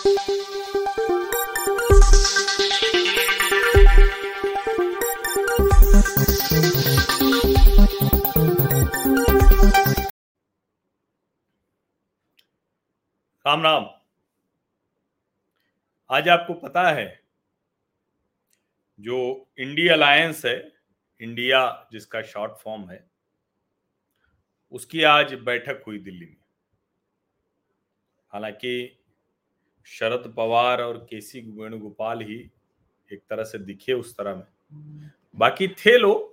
राम राम। आज आपको पता है जो इंडिया अलायंस है, इंडिया जिसका शॉर्ट फॉर्म है, उसकी आज बैठक हुई दिल्ली में। हालाँकि शरद पवार और केसी वेणुगोपाल ही एक तरह से दिखे उस तरह में। बाकी थे लोग,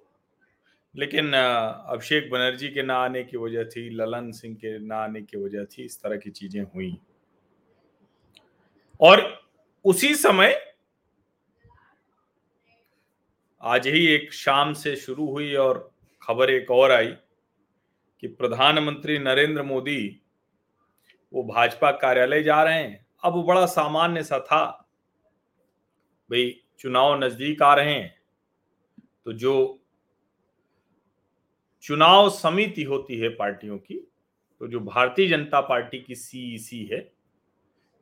लेकिन अभिषेक बनर्जी के ना आने की वजह थी, ललन सिंह के ना आने की वजह थी, इस तरह की चीज़ें हुई। और उसी समय आज ही एक शाम से शुरू हुई और खबर एक और आई कि प्रधानमंत्री नरेंद्र मोदी वो भाजपा कार्यालय जा रहे हैं। अब बड़ा सामान्य सा था। भाई, चुनाव नज़दीक आ रहे हैं तो जो चुनाव समिति होती है पार्टियों की तो जो भारतीय जनता पार्टी की सीईसी है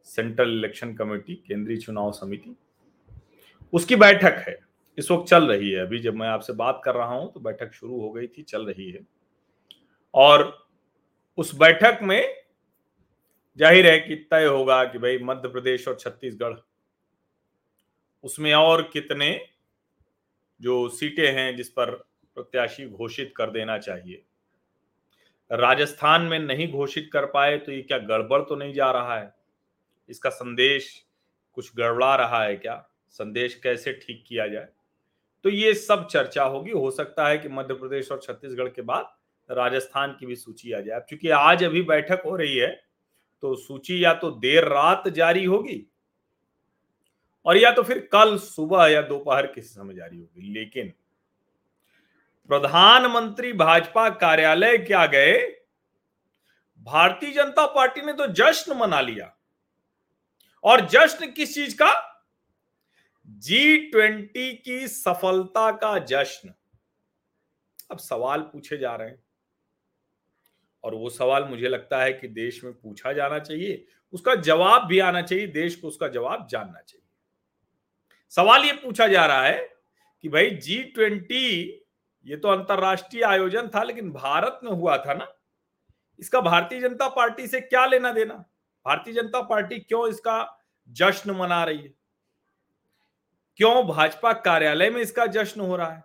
सेंट्रल इलेक्शन कमेटी केंद्रीय चुनाव समिति, उसकी बैठक है। इस वक्त चल रही है। अभी जब मैं आपसे बात कर रहा हूँ तो बैठक शुरू हो गई थी, चल रही है। और उस बैठक में ज़ाहिर है कि तय होगा कि भाई मध्य प्रदेश और छत्तीसगढ़, उसमें और कितने जो सीटें हैं जिस पर प्रत्याशी घोषित कर देना चाहिए। राजस्थान में नहीं घोषित कर पाए तो ये क्या गड़बड़ तो नहीं जा रहा है? इसका संदेश कुछ गड़बड़ा रहा है क्या? संदेश कैसे ठीक किया जाए? तो ये सब चर्चा होगी। हो सकता है कि मध्य प्रदेश और छत्तीसगढ़ के बाद राजस्थान की भी सूची आ जाए। क्योंकि आज अभी बैठक हो रही है तो सूची या तो देर रात जारी होगी और या तो फिर कल सुबह या दोपहर किसी समय जारी होगी। लेकिन प्रधानमंत्री भाजपा कार्यालय क्या गए? भारतीय जनता पार्टी ने तो जश्न मना लिया। और जश्न किस चीज़ का? जी ट्वेंटी की सफलता का जश्न। अब सवाल पूछे जा रहे हैं। और वो सवाल मुझे लगता है कि देश में पूछा जाना चाहिए, उसका जवाब भी आना चाहिए, देश को उसका जवाब जानना चाहिए। सवाल ये पूछा जा रहा है कि भाई जी ट्वेंटी ये तो अंतरराष्ट्रीय आयोजन था, लेकिन भारत में हुआ था ना? इसका भारतीय जनता पार्टी से क्या लेना देना? भारतीय जनता पार्टी क्यों इसका जश्न मना रही है? क्यों भाजपा कार्यालय में इसका जश्न हो रहा है?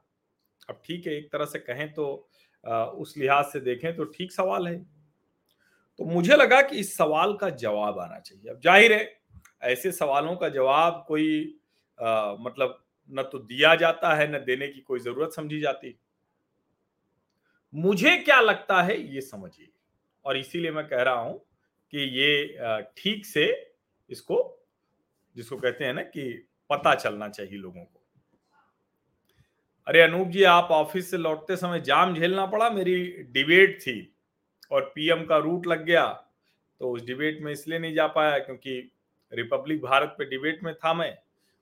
अब ठीक है, एक तरह से कहें तो उस लिहाज से देखें तो ठीक सवाल है। तो मुझे लगा कि इस सवाल का जवाब आना चाहिए। अब ज़ाहिर है ऐसे सवालों का जवाब कोई आ, मतलब न तो दिया जाता है न देने की कोई ज़रूरत समझी जाती। मुझे क्या लगता है ये समझिए। और इसीलिए मैं कह रहा हूँ कि ये ठीक से इसको जिसको कहते हैं ना कि पता चलना चाहिए लोगों को। अरे अनूप जी, आप ऑफ़िस से लौटते समय जाम झेलना पड़ा, मेरी डिबेट थी और पीएम का रूट लग गया तो उस डिबेट में इसलिए नहीं जा पाया क्योंकि रिपब्लिक भारत पे डिबेट में था मैं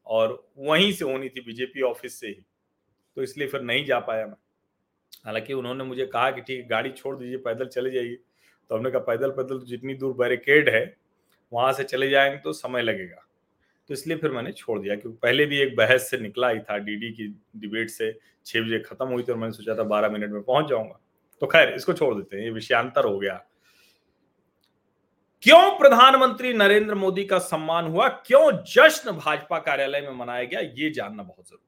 और वहीं से होनी थी बीजेपी ऑफ़िस से ही तो इसलिए फिर नहीं जा पाया मैं। हालाँकि उन्होंने मुझे कहा कि ठीक, गाड़ी छोड़ दीजिए, पैदल चले जाइए तो हमने कहा पैदल पैदल तो जितनी दूर बैरिकेड है, वहाँ से चले जाएँगे तो समय लगेगा। तो इसलिए फिर मैंने छोड़ दिया, क्योंकि पहले भी एक बहस से निकला ही था डीडी की डिबेट से, छह बजे खत्म हुई थी और मैंने सोचा था बारह मिनट में पहुँच जाऊँगा। तो खैर, इसको छोड़ देते हैं, ये विषयांतर हो गया। क्यों प्रधानमंत्री नरेंद्र मोदी का सम्मान हुआ? क्यों जश्न भाजपा कार्यालय में मनाया गया? ये जानना बहुत ज़रूरी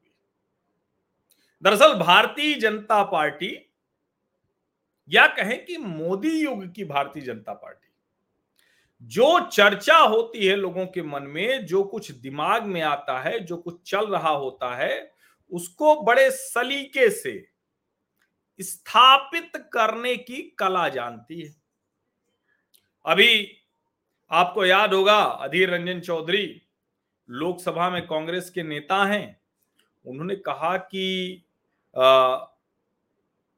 दरअसल, भारतीय जनता पार्टी, या कहें कि मोदी युग की भारतीय जनता पार्टी जो चर्चा होती है लोगों के मन में, जो कुछ दिमाग में आता है, जो कुछ चल रहा होता है, उसको बड़े सलीके से स्थापित करने की कला जानती है। अभी आपको याद होगा, अधीर रंजन चौधरी लोकसभा में कांग्रेस के नेता हैं। उन्होंने कहा कि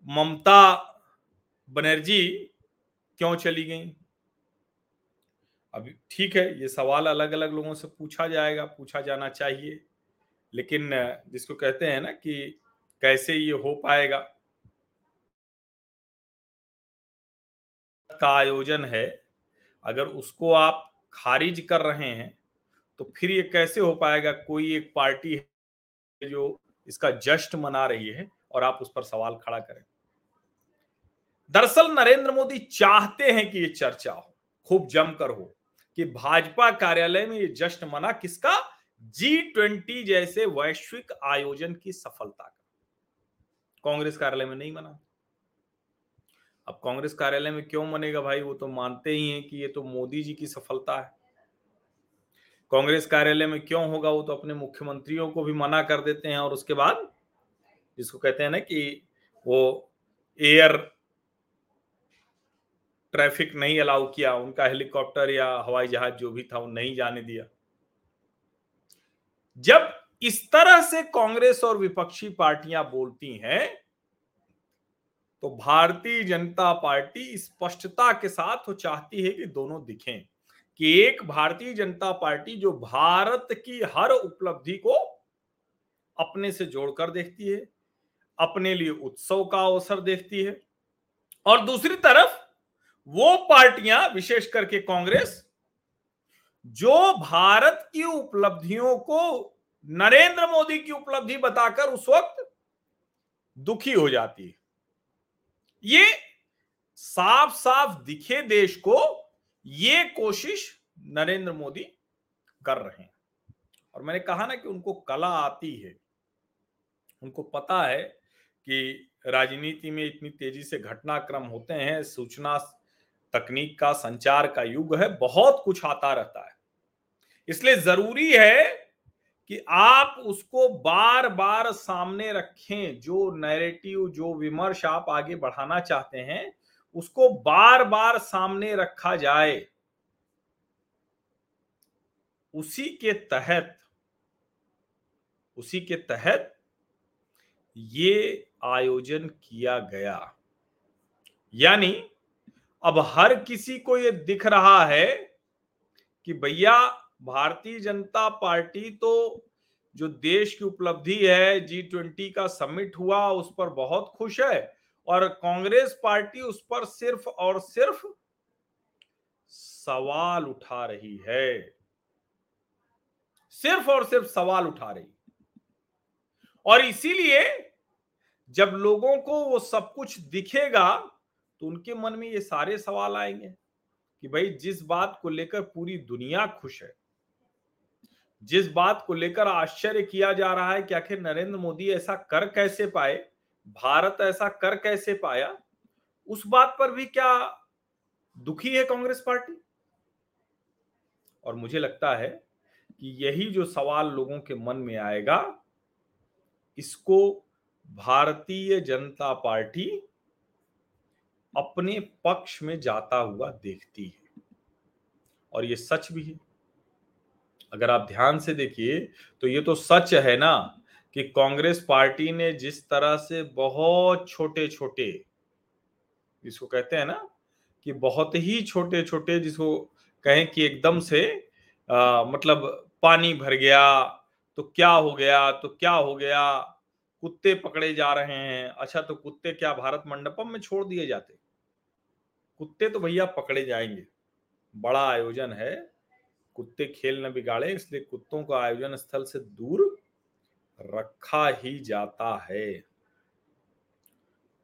ममता बनर्जी क्यों चली गई? अभी ठीक है, ये सवाल अलग अलग लोगों से पूछा जाएगा, पूछा जाना चाहिए। लेकिन जिसको कहते हैं ना कि कैसे ये हो पाएगा? का आयोजन है, अगर उसको आप खारिज कर रहे हैं तो फिर ये कैसे हो पाएगा? कोई एक पार्टी है जो इसका जश्न मना रही है और आप उस पर सवाल खड़ा करें। दरअसल नरेंद्र मोदी चाहते हैं कि ये चर्चा हो, खूब जमकर हो। कि भाजपा कार्यालय में ये जश्न मना किसका? जी ट्वेंटी जैसे वैश्विक आयोजन की सफलता का। कांग्रेस कार्यालय में नहीं मना। अब कांग्रेस कार्यालय में क्यों मनेगा भाई? वो तो मानते ही हैं कि ये तो मोदी जी की सफलता है। कांग्रेस कार्यालय में क्यों होगा? वो तो अपने मुख्यमंत्रियों को भी मना कर देते हैं और उसके बाद जिसको कहते हैं ना कि वो एयर ट्रैफ़िक नहीं अलाउ किया, उनका हेलीकॉप्टर या हवाई जहाज़ जो भी था वो नहीं जाने दिया। जब इस तरह से कांग्रेस और विपक्षी पार्टियाँ बोलती हैं तो भारतीय जनता पार्टी स्पष्टता के साथ वो चाहती है कि दोनों दिखें, कि एक भारतीय जनता पार्टी जो भारत की हर उपलब्धि को अपने से जोड़कर देखती है, अपने लिए उत्सव का अवसर देखती है, और दूसरी तरफ़ वो पार्टियाँ, विशेष करके कांग्रेस, जो भारत की उपलब्धियों को नरेंद्र मोदी की उपलब्धि बताकर उस वक्त दुखी हो जाती है। ये साफ़ साफ़ दिखे देश को, ये कोशिश नरेंद्र मोदी कर रहे हैं। और मैंने कहा ना कि उनको कला आती है। उनको पता है कि राजनीति में इतनी तेज़ी से घटनाक्रम होते हैं, सूचना तकनीक का संचार का युग है, बहुत कुछ आता रहता है। इसलिए ज़रूरी है कि आप उसको बार बार सामने रखें, जो नैरेटिव जो विमर्श आप आगे बढ़ाना चाहते हैं, उसको बार बार सामने रखा जाए। उसी के तहत, उसी के तहत ये आयोजन किया गया। यानी अब हर किसी को ये दिख रहा है कि भैया, भारतीय जनता पार्टी तो जो देश की उपलब्धि है जी ट्वेंटी का समिट हुआ, उस पर बहुत खुश है और कांग्रेस पार्टी उस पर सिर्फ़ और सिर्फ़ सवाल उठा रही है। सिर्फ़ और सिर्फ़ सवाल उठा रही। और इसीलिए जब लोगों को वो सब कुछ दिखेगा तो उनके मन में ये सारे सवाल आएँगे कि भाई जिस बात को लेकर पूरी दुनिया खुश है, जिस बात को लेकर आश्चर्य किया जा रहा है कि आखिर नरेंद्र मोदी ऐसा कर कैसे पाए, भारत ऐसा कर कैसे पाया, उस बात पर भी क्या दुखी है कांग्रेस पार्टी? और मुझे लगता है कि यही जो सवाल लोगों के मन में आएगा, इसको भारतीय जनता पार्टी अपने पक्ष में जाता हुआ देखती है। और ये सच भी है। अगर आप ध्यान से देखिए तो ये तो सच है ना कि कांग्रेस पार्टी ने जिस तरह से बहुत छोटे छोटे जिसको कहते हैं ना कि बहुत ही छोटे छोटे जिसको कहें कि एकदम से आ, मतलब पानी भर गया तो क्या हो गया तो क्या हो गया कुत्ते पकड़े जा रहे हैं अच्छा तो कुत्ते क्या भारत मंडपम में छोड़ दिए जाते? कुत्ते तो भैया पकड़े जाएँगे। बड़ा आयोजन है। कुत्ते खेल न बिगाड़े, इसलिए कुत्तों को आयोजन स्थल से दूर रखा ही जाता है।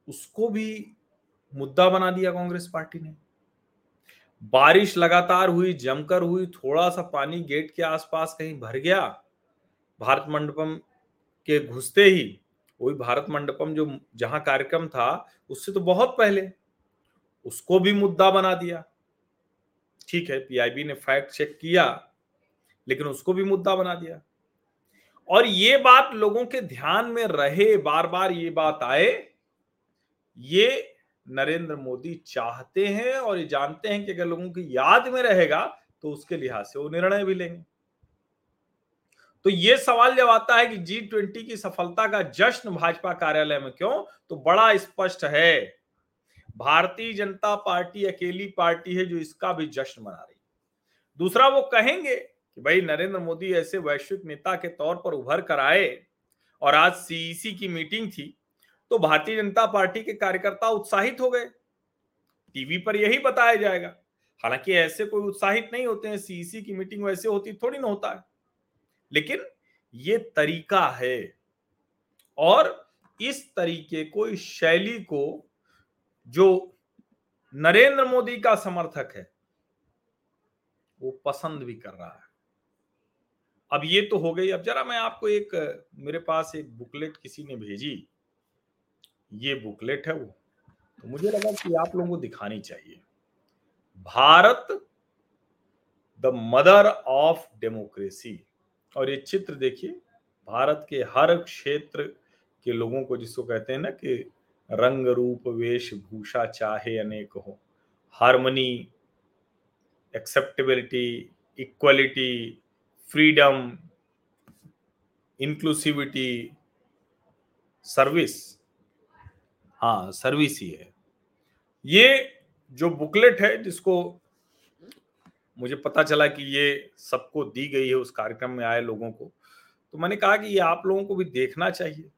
उसको भी मुद्दा बना दिया कांग्रेस पार्टी ने। बारिश लगातार हुई, जमकर हुई थोड़ा सा पानी गेट के आसपास कहीं भर गया। भारत मंडपम के घुसते ही, वही भारत मंडपम जो जहाँ कार्यक्रम था, उससे तो बहुत पहले उसको भी मुद्दा बना दिया। ठीक है पीआईबी ने फैक्ट चेक किया, लेकिन उसको भी मुद्दा बना दिया। और ये बात लोगों के ध्यान में रहे बार बार ये बात आए, ये नरेंद्र मोदी चाहते हैं और ये जानते हैं कि अगर लोगों की याद में रहेगा तो उसके लिहाज से वो निर्णय भी लेंगे। तो ये सवाल जब आता है कि जी ट्वेंटी की सफलता का जश्न भाजपा कार्यालय में क्यों तो बड़ा स्पष्ट है। भारतीय जनता पार्टी अकेली पार्टी है जो इसका भी जश्न मना रही दूसरा वो कहेंगे कि भाई, नरेंद्र मोदी ऐसे वैश्विक नेता के तौर पर उभर कर आए और आज सीईसी की मीटिंग थी तो भारतीय जनता पार्टी के कार्यकर्ता उत्साहित हो गए। टीवी पर यही बताया जाएगा। हालाँकि ऐसे कोई उत्साहित नहीं होते हैं सीईसी की मीटिंग वैसे होती थोड़ी ना होता है। लेकिन ये तरीका है और इस तरीके को इस शैली को जो नरेंद्र मोदी का समर्थक है, वो पसंद भी कर रहा है। अब ये तो हो गई। अब जरा मैं आपको एक, मेरे पास एक बुकलेट किसी ने भेजी। ये बुकलेट है वो। तो मुझे लगा कि आप लोगों को दिखानी चाहिए। Bharat the mother of democracy और ये चित्र देखिए, भारत के हर क्षेत्र के लोगों को जिसको कहते हैं ना कि रंग रूप वेशभूषा चाहे अनेक हो। Harmony acceptability equality freedom inclusivity service हाँ सर्विस ही है। ये जो बुकलेट है जिसको मुझे पता चला कि ये सबको दी गई है उस कार्यक्रम में आए लोगों को तो मैंने कहा कि ये आप लोगों को भी देखना चाहिए।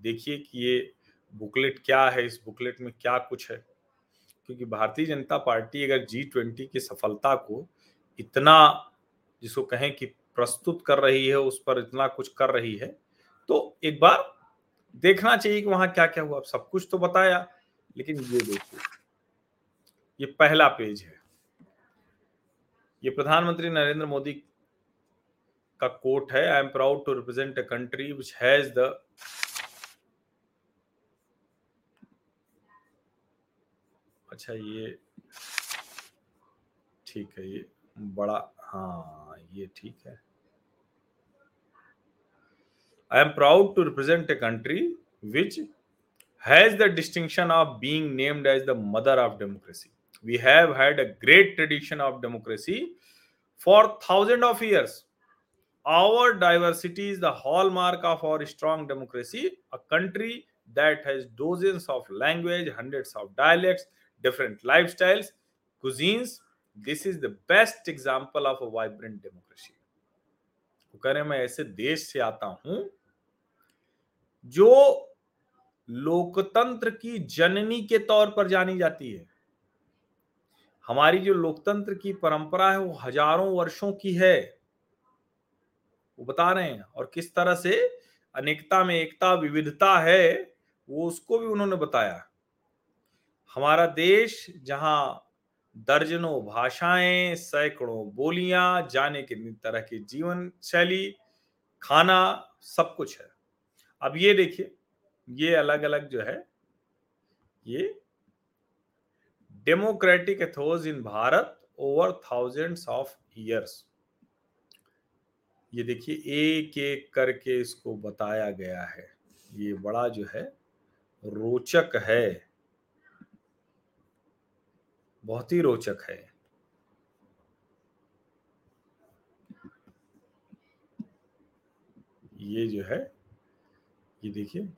देखिए कि ये बुकलेट क्या है, इस बुकलेट में क्या कुछ है? क्योंकि भारतीय जनता पार्टी अगर जी ट्वेंटी की सफलता को इतना, जिसको कहें कि प्रस्तुत कर रही है, उस पर इतना कुछ कर रही है तो एक बार देखना चाहिए कि वहाँ क्या क्या हुआ सब कुछ तो बताया, लेकिन ये देखिए, ये पहला पेज है। ये प्रधानमंत्री नरेंद्र मोदी का कोट है। I am proud to represent a country which has the अच्छा ये, ठीक है, ये बड़ा हाँ ये ठीक है। I am proud to represent a country which has the distinction of being named as the mother of democracy we have had a great tradition of democracy for thousand of years our diversity is the hallmark of our strong democracy a country that has dozens of language hundred of dialects different lifestyles, cuisines. This is the best example of a vibrant democracy वो कह रहे मैं ऐसे देश से आता हूँ जो लोकतंत्र की जननी के तौर पर जानी जाती है। हमारी जो लोकतंत्र की परंपरा है, वो हज़ारों वर्षों की है। वो बता रहे हैं, और किस तरह से अनेकता में एकता, विविधता है, वो उसको भी उन्होंने बताया। हमारा देश जहाँ दर्जनों भाषाएँ, सैकड़ों बोलियाँ, जाने के तरह की जीवन शैली, खाना, सब कुछ है। अब ये देखिए, ये अलग अलग जो है, ये democratic ethos in Bharat over thousands of years ये देखिए एक एक करके इसको बताया गया है। ये बड़ा जो है, रोचक है। बहुत ही रोचक है। ये जो है, ये देखिए,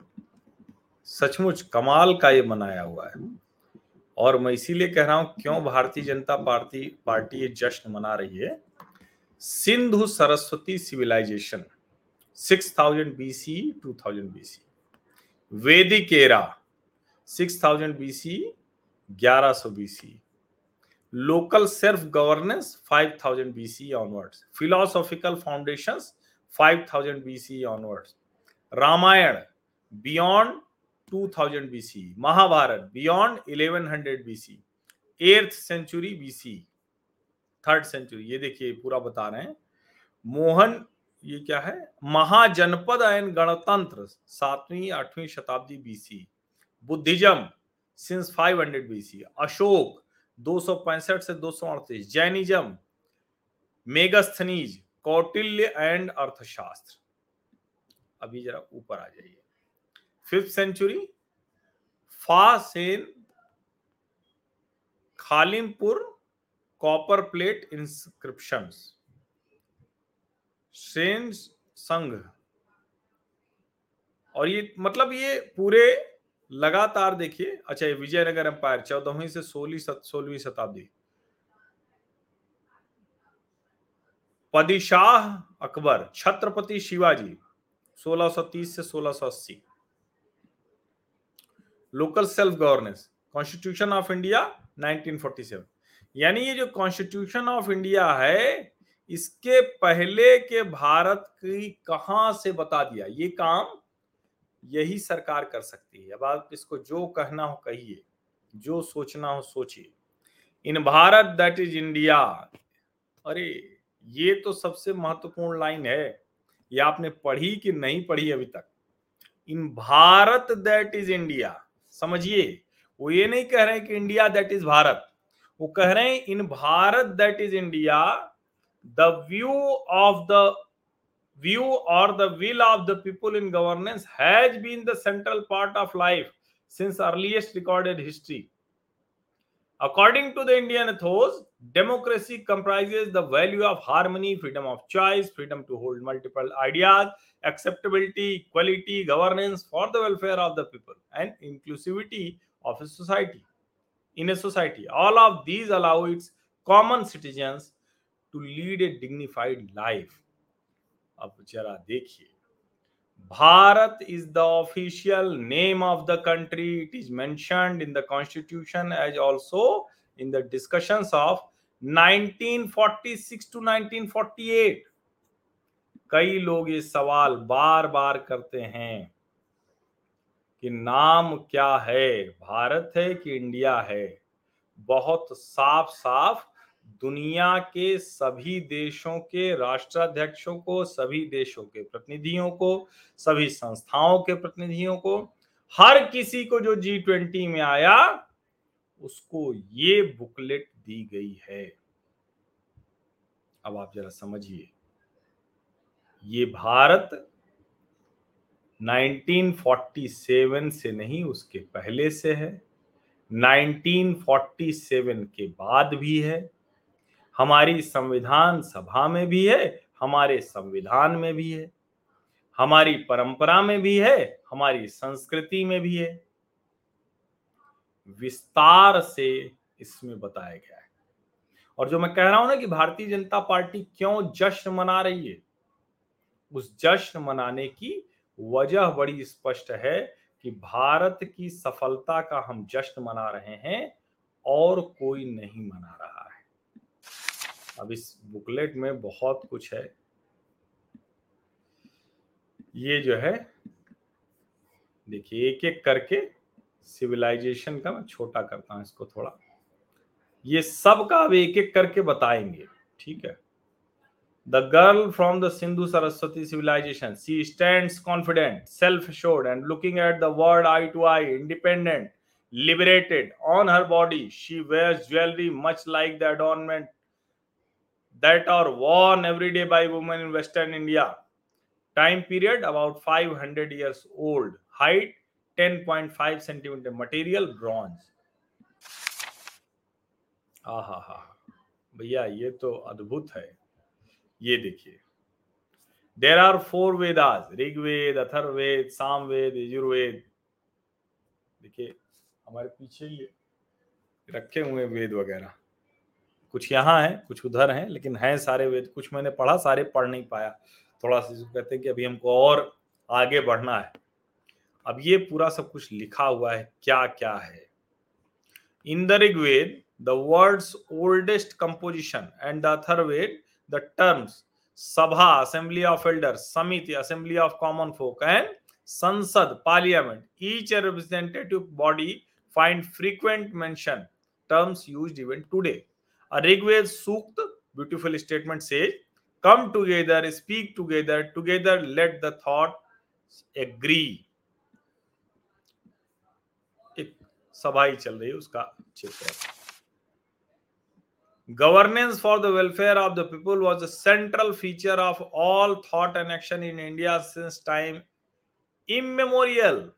सचमुच कमाल का ये बनाया हुआ है। और मैं इसीलिए कह रहा हूँ, क्यों भारतीय जनता पार्टी पार्टी ये जश्न मना रही है? Sindhu Saraswati civilisation 6000 BC 2000 BC Vedic era 6000 BC 1100 BC local self governance 5000 thousand BC onwards philosophical foundation five thousand B C onwards Ramayana beyond 2000 thousand BC Mahabharata beyond eleven hundred B C eighth century B C third century ये देखिए, पूरा बता रहे हैं। मोहन, ये क्या है? महाजनपद and गणतंत्र, सातवीं, आठवीं शताब्दी B C Buddhism since 500 BC Ashoka दो सौ पैंसठ से दो जैनिज्म मेगस्थनीज कौटिल्य एंड अर्थशास्त्र। अभी जरा ऊपर आ जाइए। फिफ्थ सेंचुरी, फासेन, खालिमपुर, कॉपर प्लेट इंस्क्रिप्शन सेन संघ। और ये मतलब ये पूरे लगातार देखिए। अच्छा विजयनगर एम्पायर चौदहवीं से सोलह सोलहवीं शताब्दी। पदिशाह अकबर, छत्रपति शिवाजी 1630 से 1680 local self governance constitution of India 1947 यानी ये जो कॉन्स्टिट्यूशन ऑफ़ इंडिया है, इसके पहले के भारत की कहाँ से बता दिया? ये काम यही सरकार कर सकती है। अब आप इसको जो कहना हो कहिए, जो सोचना हो सोचिए। In Bharat that is India. अरे, ये तो सबसे महत्वपूर्ण लाइन है। ये आपने पढ़ी कि नहीं पढ़ी अभी तक? In Bharat that is India. समझिए, वो ये नहीं कह रहे हैं कि इंडिया दैट इज़ भारत। वो कह रहे हैं in Bharat that is India, the view of the view or the will of the people in governance has been the central part of life since earliest recorded history. According to the Indian ethos, democracy comprises the value of harmony, freedom of choice, freedom to hold multiple ideas, acceptability, equality, governance for the welfare of the people, and inclusivity of a society. In a society, all of these allow its common citizens to lead a dignified life अब जरा देखिए। Bharat is the official name of the country it is mention in the constitution as also in the discussion of 1946 to nineteen forty eight कई लोग ये सवाल बार बार करते हैं कि नाम क्या है? भारत है कि इंडिया है? बहुत साफ़ साफ़ दुनिया के सभी देशों के राष्ट्राध्यक्षों को, सभी देशों के प्रतिनिधियों को, सभी संस्थाओं के प्रतिनिधियों को, हर किसी को जो जी ट्वेंटी में आया, उसको ये बुकलेट दी गई है। अब आप जरा समझिए। ये भारत 1947 से नहीं, उसके पहले से है। 1947 के बाद भी है। हमारी संविधान सभा में भी है, हमारे संविधान में भी है, हमारी परंपरा में भी है, हमारी संस्कृति में भी है। विस्तार से इसमें बताया गया है। और जो मैं कह रहा हूँ ना कि भारतीय जनता पार्टी क्यों जश्न मना रही है, उस जश्न मनाने की वजह बड़ी स्पष्ट है कि भारत की सफलता का हम जश्न मना रहे हैं और कोई नहीं मना रहा। अब इस बुकलेट में बहुत कुछ है। ये जो है, देखिए, एक एक करके सिविलाइजेशन का मैं छोटा करता हूँ इसको थोड़ा। ये सब का अब एक एक करके बताएँगे, ठीक है? The girl from the Sindhu Saraswati civilisation she stand confident self assured and looking at the world eye to eye independent liberated on her body she wear jewellery much like the adornment that are worn every day by women in Western India. Time period about 500 years old. Height 10.5 centimeter. Material bronze. आहा हा भैया ये तो अद्भुत है ये देखिए there are four Vedas Rigveda Atharvaveda Samaveda Yajurveda देखिए हमारे पीछे ही रखे हुए वेद वगैरह कुछ यहाँ है, कुछ उधर है, लेकिन है सारे वेद। कुछ मैंने पढ़ा, सारे पढ़ नहीं पाया। थोड़ा सा कहते हैं कि अभी हमको और आगे बढ़ना है। अब ये पूरा सब कुछ लिखा हुआ है क्या क्या है इंदरिग Veda the world's oldest composition and the the terms sabha assembly of elder samiti assembly of common folk and sansad parliament each representative body find frequent mention terms used even today A Rigved Sukt, beautiful statement says, come together, speak together, together let the thought agree. एक सभा ही चल रही है उसका चित्र Governance for the welfare of the people was a central feature of all thought and action in India since time immemorial.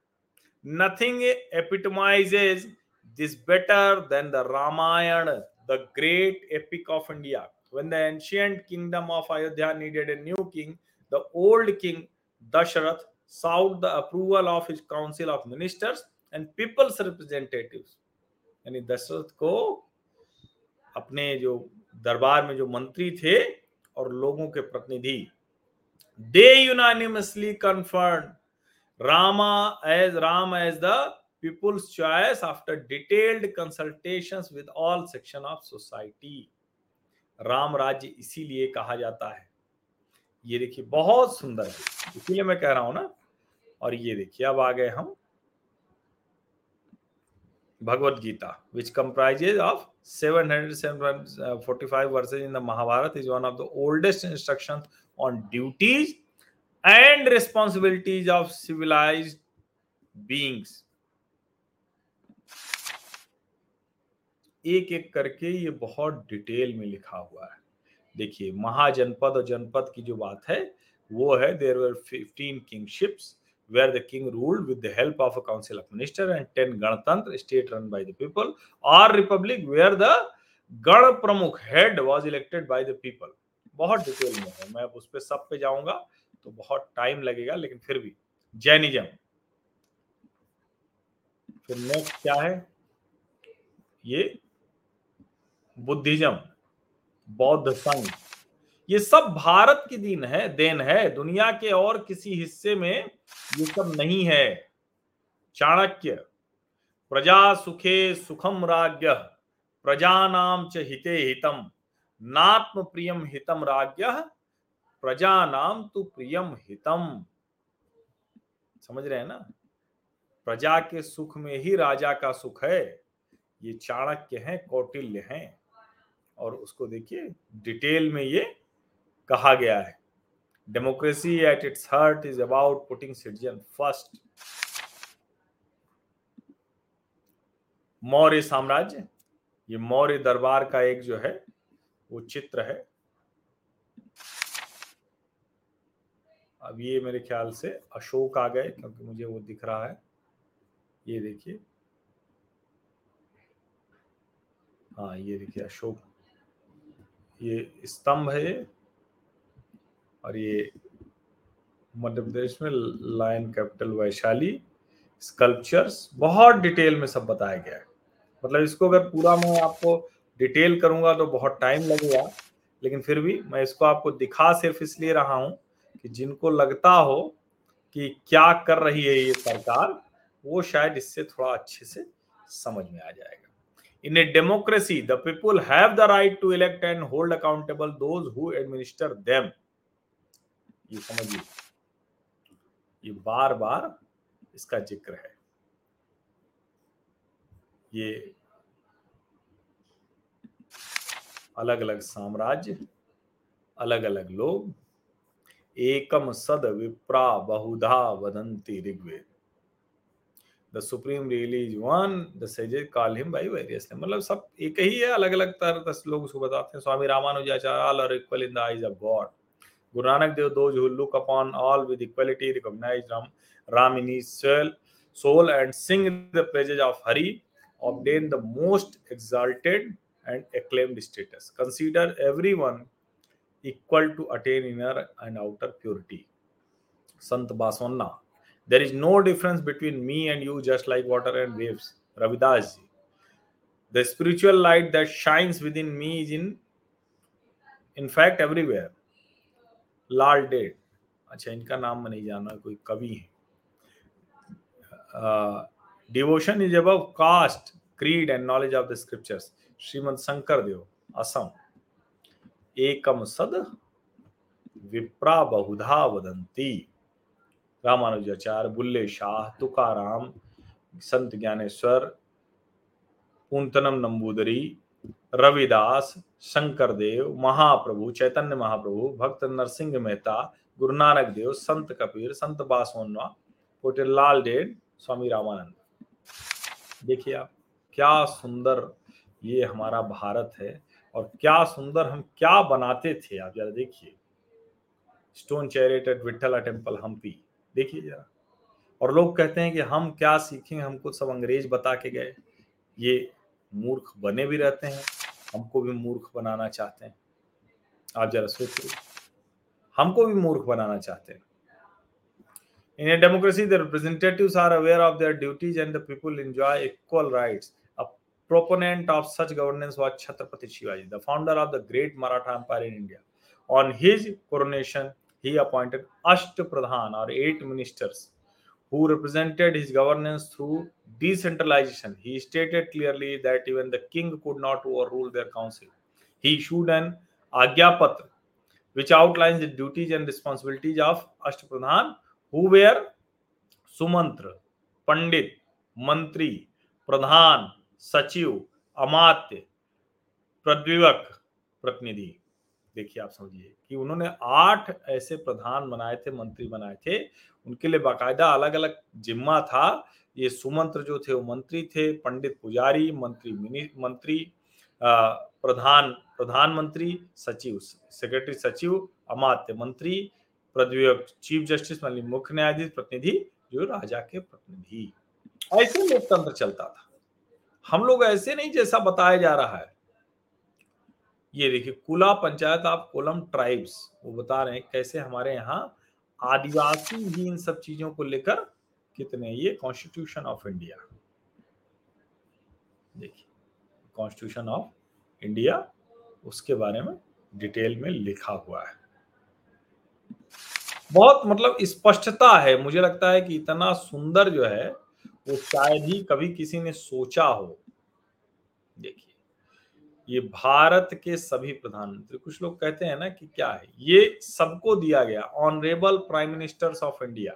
Nothing epitomizes this better than the Ramayana, The great epic of India. When the ancient kingdom of Ayodhya needed a new king, the old king Dasharath sought the approval of his council of ministers and people's representatives. यानी दशरथ को अपने जो दरबार में जो मंत्री थे और लोगों के प्रतिनिधि they unanimously confirm Rama as Ram as the people's choice after detailed consultation with all section of society Ram Rajya इसीलिए कहा जाता है। ये देखिए, बहुत सुंदर है। इसीलिए मैं कह रहा हूँ ना। और ये देखिए, अब आ गए हम Bhagavad Gita which comprises of seven hundred seven forty five verses in the Mahabharata is one of the oldest instruction on duties and responsibilities of civilise beings एक एक करके ये बहुत डिटेल में लिखा हुआ है। देखिए, महाजनपद और जनपद की जो बात है, वो है there were fifteen kingships where the king ruled with the help of a council of minister and 10 ganatantra state run by the people, or republic where the gana pramukh head was elected by the people बहुत detail में है। मैं उस पर सब पे जाऊँगा तो बहुत टाइम लगेगा, लेकिन फिर भी। जैनिज्म फिर नेक्स्ट क्या है? ये बुद्धिज्म बौद्ध संघ ये सब भारत की दिन है, देन है। दुनिया के और किसी हिस्से में ये सब नहीं है। चाणक्य, प्रजा सुखे सुखम राज्य प्रजा नाम च हिते हितम, नात्म प्रियम हितम राज्य प्रजा नाम तु प्रियम हितम। समझ रहे हैं ना? प्रजा के सुख में ही राजा का सुख है। ये चाणक्य हैं, कौटिल्य हैं। और उसको देखिए डिटेल में ये कहा गया है। Democracy at its heart is about putting citizen first Maurya साम्राज्य, ये मौर्य दरबार का एक जो है, वो चित्र है। अब ये मेरे ख्याल से अशोक आ गए, क्योंकि मुझे वो दिख रहा है। ये देखिए। हाँ ये देखिए अशोक। ये स्तंभ है और ये मध्य प्रदेश में लायन कैपिटल वैशाली स्कल्पचर्स बहुत डिटेल में सब बताया गया है। मतलब इसको अगर पूरा मैं आपको डिटेल करूँगा तो बहुत टाइम लगेगा, लेकिन फिर भी मैं इसको आपको दिखा सिर्फ़ इसलिए रहा हूँ कि जिनको लगता हो कि क्या कर रही है ये सरकार, वो शायद इससे थोड़ा अच्छे से समझ में आ जाएगा। In a democracy the people have the right to elect and hold accountable those who administer them ये समझिए ये बार बार इसका ज़िक्र है। ये अलग अलग साम्राज्य अलग अलग लोग, एकम सद विप्रा बहुधा वदंती Rigveda. The supreme really is one the sages call him by various मतलब सब एक ही है अलग अलग तरह लोग उसको बताते हैं Swami Ramanujacharya all are equal in the eyes of God Guru Nanak Dev, those who look upon all with equality, recognize Ram, Ram in his soul, soul and sing the praises of Hari, obtain the most exalted and acclaimed status. Consider everyone equal to attain inner and outer purity. Sant Baswanna. There is no difference between me and you, just like water and waves. Ravidas ji The spiritual light that shines within me is in, in fact, everywhere. Lal Ded अच्छा इनका नाम मैं नहीं जाना कोई कवि है devotion is above caste creed and knowledge of the scriptures Shrimad Shankar Dev Assam एकम सद विप्रा बहुधा वदंती रामानुजाचार्य बुल्ले शाह, तुकाराम, संत ज्ञानेश्वर, पूंतनम नंबूदरी, रविदास शंकर देव महाप्रभु, चैतन्य महाप्रभु, भक्त नरसिंह मेहता गुरु नानक देव, संत कबीर, संत बासवनवा पोटे लाल डेड, स्वामी रामानंद। देखिए आप, क्या सुंदर ये हमारा भारत है और क्या सुंदर हम क्या बनाते थे आप, जरा देखिए। Stone chariot at Vitthala temple Hampi देखिए जरा। और लोग कहते हैं कि हम क्या सीखें हमको सब अंग्रेज़ बता के गए। ये मूर्ख बने भी रहते हैं, हमको भी मूर्ख बनाना चाहते हैं। आप जरा सोचिए हमको भी मूर्ख बनाना चाहते हैं। In a democracy the representative are aware of their duties and the people enjoy equal rights a proponent of such governance was Chhatrapati Shivaji the founder of the great Maratha empire in India on his he appointed Asht Pradhan or eight ministers who represented his governance through decentralization. He stated clearly that even the king could not overrule their council. He issued an Agyapatra, which outlines the duties and responsibilities of Ashtapradhan, who were Sumantra, Pandit, Mantri, Pradhan, Sachiv, Amatya, Pradvivak, प्रतिनिधि देखिए आप समझिए कि उन्होंने आठ ऐसे प्रधान बनाए थे, मंत्री बनाए थे। उनके लिए बाकायदा अलग अलग जिम्मा था। ये सुमंत्र जो थे वो मंत्री थे, पंडित पुजारी, मंत्री मंत्री प्रधान प्रधानमंत्री सचिव, सेक्रेटरी सचिव, अमात्य मंत्री चीफ जस्टिस मुख्य न्यायाधीश, प्रतिनिधि, जो राजा के प्रतिनिधि। ऐसे लोकतंत्र चलता था। हम लोग ऐसे नहीं जैसा बताया जा रहा है। ये देखिए, कुला पंचायत ऑफ़ कोलम ट्राइब्स, वो बता रहे हैं कैसे हमारे यहाँ आदिवासी भी इन सब चीज़ों को लेकर कितने ये कॉन्स्टिट्यूशन ऑफ़ इंडिया देखिए कॉन्स्टिट्यूशन ऑफ़ इंडिया उसके बारे में डिटेल में लिखा हुआ है। बहुत मतलब स्पष्टता है, मुझे लगता है कि इतना सुंदर जो है, वो शायद ही कभी किसी ने सोचा हो। देखिए ये भारत के सभी प्रधानमंत्री, कुछ लोग कहते हैं ना कि क्या है? ये सबको दिया गया honourable prime ministers of India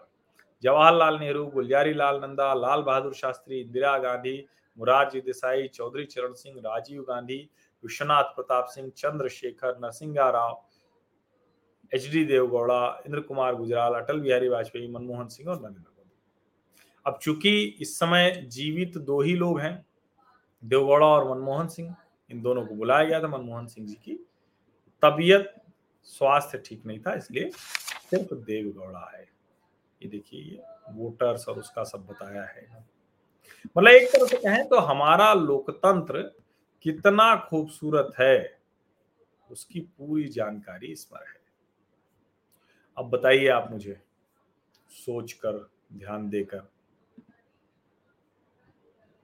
Jawaharlal Nehru Gulzari Lal Nanda Lal Bahadur Shastri Indira Gandhi Morarji Desai Chaudhary Charan Singh Rajiv Gandhi Vishwanath Pratap Singh Chandrashekhar Narasimha Rao H D Deve Gowda Inder Kumar Gujral Atal Bihari Vajpayee Manmohan Singh और नरेंद्र मोदी अब चूँकि इस समय जीवित दो ही लोग हैं देवगौड़ा और मनमोहन सिंह इन दोनों को बुलाया गया था मनमोहन सिंह जी की। तबीयत, स्वास्थ्य ठीक नहीं था, इसलिए सिर्फ़ देवगौड़ा है। ये देखिए वोटर्स और उसका सब बताया है। मतलब एक तरह से कहें तो हमारा लोकतंत्र कितना खूबसूरत है, उसकी पूरी जानकारी इस पर है। अब बताइए आप मुझे, सोचकर, ध्यान देकर,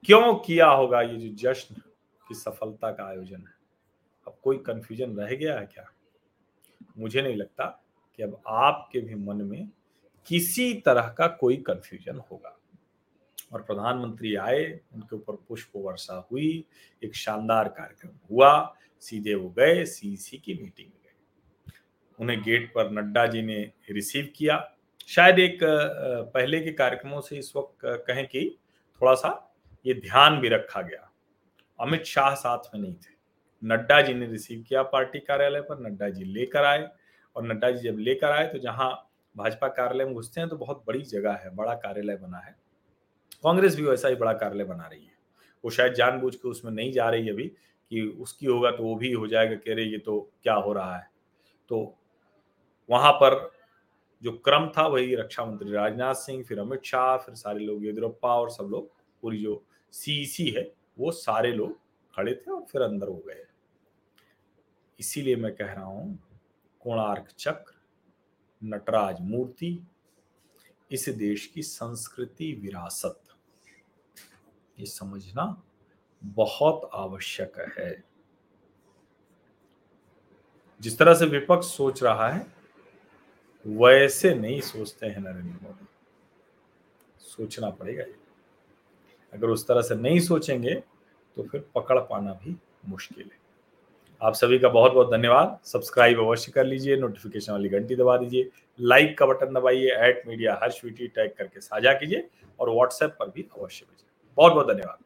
क्यों किया होगा ये जो जश्न? की सफलता का आयोजन है। अब कोई कंफ्यूजन रह गया है क्या? मुझे नहीं लगता कि अब आपके भी मन में किसी तरह का कोई कंफ्यूजन होगा। और प्रधानमंत्री आए, उनके ऊपर पुष्प वर्षा हुई, एक शानदार कार्यक्रम हुआ, सीधे वो गए सीसी की मीटिंग में गए। उन्हें गेट पर नड्डा जी ने रिसीव किया। शायद एक पहले के कार्यक्रमों से इस वक्त कहें कि थोड़ा सा ये ध्यान भी रखा गया। अमित शाह साथ में नहीं थे। नड्डा जी ने रिसीव किया पार्टी कार्यालय पर, नड्डा जी लेकर आए और नड्डा जी जब लेकर आए तो जहाँ भाजपा कार्यालय में घुसते हैं तो बहुत बड़ी जगह है, बड़ा कार्यालय बना है। कांग्रेस भी वैसा ही बड़ा कार्यालय बना रही है। वो शायद जानबूझ के उसमें नहीं जा रही अभी कि उसकी होगा तो वो भी हो जाएगा कह रहे ये तो क्या हो रहा है। तो वहाँ पर जो क्रम था वही रक्षा मंत्री राजनाथ सिंह, फिर अमित शाह, फिर सारे लोग येदियुरप्पा और सब लोग, पूरी जो सीईसी है वो सारे लोग खड़े थे और फिर अंदर हो गए। इसीलिए मैं कह रहा हूँ, कोणार्क चक्र, नटराज मूर्ति, इस देश की संस्कृति विरासत। ये समझना बहुत आवश्यक है। जिस तरह से विपक्ष सोच रहा है, वैसे नहीं सोचते हैं नरेंद्र मोदी। सोचना पड़ेगा ये। अगर उस तरह से नहीं सोचेंगे तो फिर पकड़ पाना भी मुश्किल है। आप सभी का बहुत बहुत धन्यवाद। सब्सक्राइब अवश्य कर लीजिए, नोटिफिकेशन वाली घंटी दबा दीजिए, लाइक का बटन दबाइए एट मीडिया हर स्वीटी टैग करके साझा कीजिए और व्हाट्सएप पर भी अवश्य भेजिए। बहुत बहुत धन्यवाद।